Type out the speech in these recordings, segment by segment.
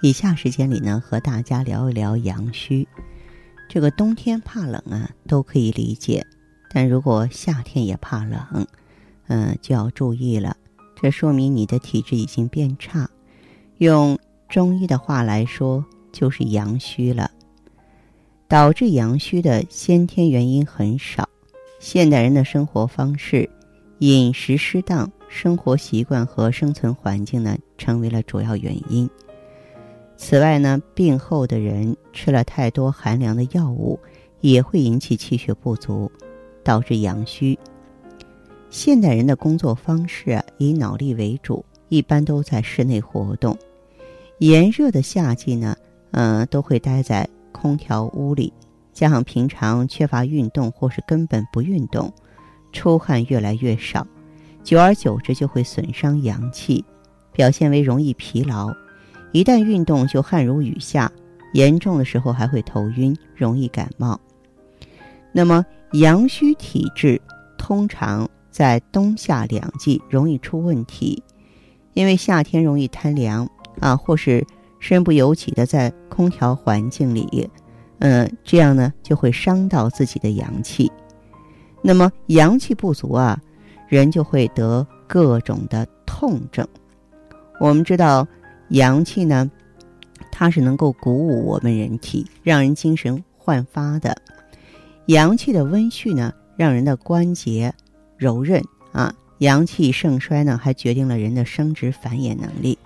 以下时间里呢，和大家聊一聊阳虚。这个冬天怕冷啊，都可以理解；但如果夏天也怕冷，嗯，就要注意了。这说明你的体质已经变差。用中医的话来说，就是阳虚了。导致阳虚的先天原因很少，现代人的生活方式、饮食失当、生活习惯和生存环境呢，成为了主要原因。此外呢，病后的人吃了太多寒凉的药物，也会引起气血不足，导致阳虚。现代人的工作方式啊，以脑力为主，一般都在室内活动。炎热的夏季呢，嗯，都会待在空调屋里，加上平常缺乏运动或是根本不运动，出汗越来越少，久而久之就会损伤阳气，表现为容易疲劳。一旦运动就汗如雨下，严重的时候还会头晕，容易感冒。那么阳虚体质通常在冬夏两季容易出问题，因为夏天容易贪凉啊，或是身不由己的在空调环境里，嗯，这样呢就会伤到自己的阳气。那么阳气不足啊，人就会得各种的痛症。我们知道。阳气呢，它是能够鼓舞我们人体，让人精神焕发的。阳气的温煦呢，让人的关节柔韧啊。阳气盛衰呢，还决定了人的生殖繁衍能力。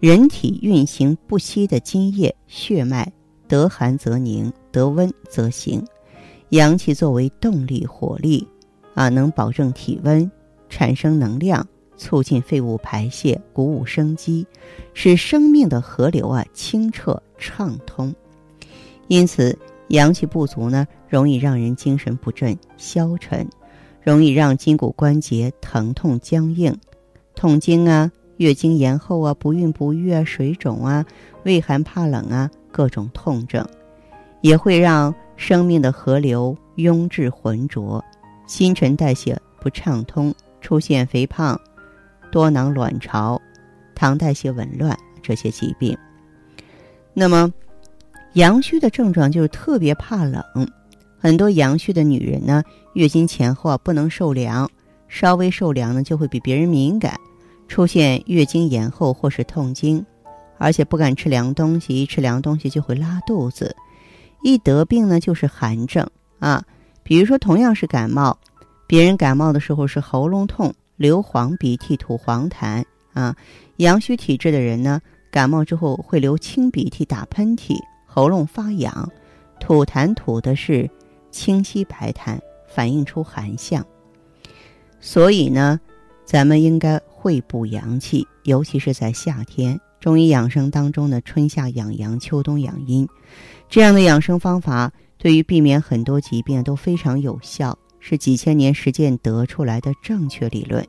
人体运行不息的津液血脉，得寒则凝，得温则行。阳气作为动力火力啊，能保证体温，产生能量。促进废物排泄，鼓舞生机，使生命的河流啊清澈畅通。因此，阳气不足呢，容易让人精神不振、消沉，容易让筋骨关节疼痛僵硬、痛经啊、月经延后啊、不孕不育啊、水肿啊、畏寒怕冷啊，各种痛症，也会让生命的河流壅滞浑浊，新陈代谢不畅通，出现肥胖。多囊卵巢、糖代谢紊乱这些疾病。那么，阳虚的症状就是特别怕冷。很多阳虚的女人呢，月经前后啊不能受凉，稍微受凉呢就会比别人敏感，出现月经延后或是痛经，而且不敢吃凉东西，一吃凉东西就会拉肚子。一得病呢就是寒症啊，比如说同样是感冒，别人感冒的时候是喉咙痛。流黄鼻涕、吐黄痰啊，阳虚体质的人呢，感冒之后会流清鼻涕、打喷嚏、喉咙发痒、吐痰吐的是清晰白痰，反映出寒象。所以呢，咱们应该会补阳气，尤其是在夏天。中医养生当中呢，春夏养阳，秋冬养阴，这样的养生方法对于避免很多疾病都非常有效。是几千年实践得出来的正确理论。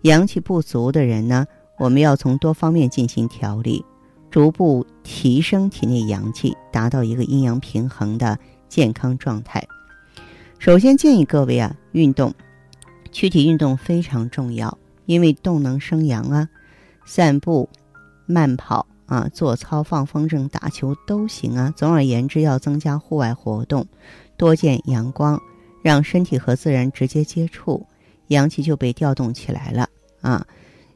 阳气不足的人呢，我们要从多方面进行调理，逐步提升体内阳气，达到一个阴阳平衡的健康状态。首先建议各位啊，运动，躯体运动非常重要，因为动能生阳啊。散步、慢跑啊，做操、放风筝、打球都行啊。总而言之，要增加户外活动，多见阳光。让身体和自然直接接触，阳气就被调动起来了啊！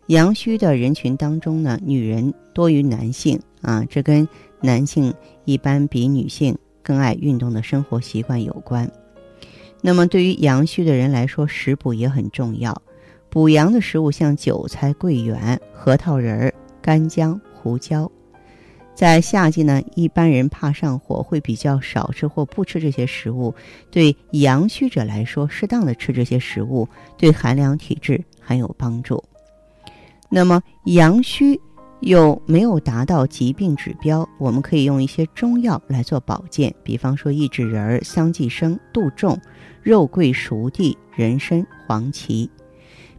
阳虚的人群当中呢，女人多于男性啊，这跟男性一般比女性更爱运动的生活习惯有关。那么，对于阳虚的人来说，食补也很重要。补阳的食物像韭菜、桂圆、核桃仁儿、干姜、胡椒。在夏季呢，一般人怕上火，会比较少吃或不吃这些食物。对阳虚者来说，适当的吃这些食物，对寒凉体质很有帮助。那么，阳虚又没有达到疾病指标，我们可以用一些中药来做保健，比方说益智仁、桑寄生、杜仲、肉桂、熟地、人参、黄芪。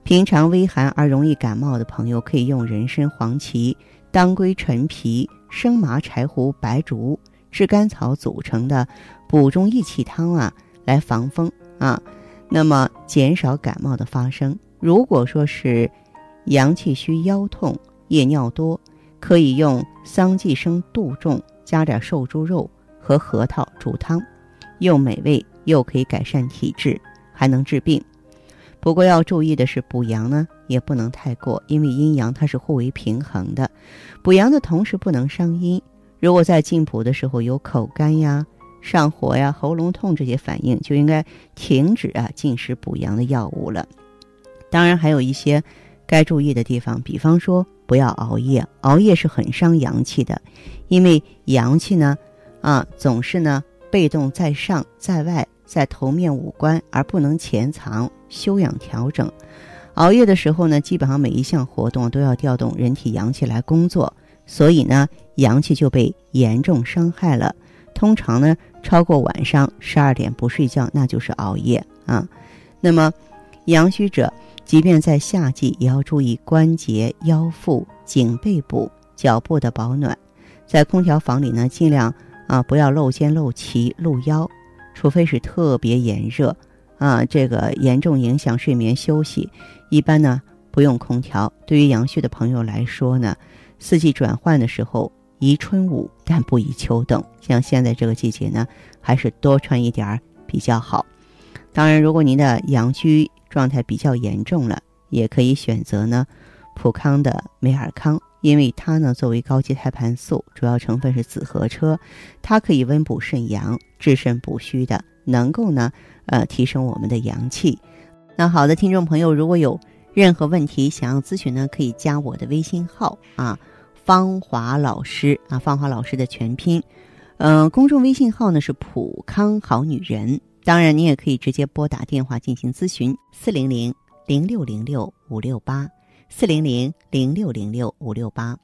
平常微寒而容易感冒的朋友，可以用人参、黄芪、当归、陈皮、生麻、柴胡、白术、炙甘草组成的补中益气汤啊，来防风啊，那么减少感冒的发生。如果说是阳气虚、腰痛、夜尿多，可以用桑寄生、杜仲加点瘦猪肉和核桃煮汤，又美味又可以改善体质，还能治病。不过要注意的是，补阳呢也不能太过，因为阴阳它是互为平衡的。补阳的同时不能伤阴。如果在进补的时候有口干呀、上火呀、喉咙痛这些反应，就应该停止啊进食补阳的药物了。当然还有一些该注意的地方，比方说不要熬夜，熬夜是很伤阳气的，因为阳气呢啊总是呢被动在上在外。在头面五官，而不能潜藏休养调整。熬夜的时候呢，基本上每一项活动都要调动人体阳气来工作，所以呢，阳气就被严重伤害了。通常呢，超过晚上十二点不睡觉，那就是熬夜啊。那么，阳虚者，即便在夏季，也要注意关节、腰腹、颈背部、脚部的保暖。在空调房里呢，尽量啊不要露肩、露脐、露腰。除非是特别炎热，啊，这个严重影响睡眠休息，一般呢不用空调。对于阳虚的朋友来说呢，四季转换的时候宜春捂，但不宜秋冻。像现在这个季节呢，还是多穿一点儿比较好。当然，如果您的阳虚状态比较严重了，也可以选择呢普康的美尔康。因为它呢，作为高级胎盘素，主要成分是紫河车，它可以温补肾阳、治肾补虚的，能够呢，呃，提升我们的阳气。那好的，听众朋友，如果有任何问题想要咨询呢，可以加我的微信号啊，芳华老师啊，芳华老师的全拼，嗯，公众微信号呢是普康好女人。当然，你也可以直接拨打电话进行咨询，四零零零六零六五六八。四零零零六零六五六八。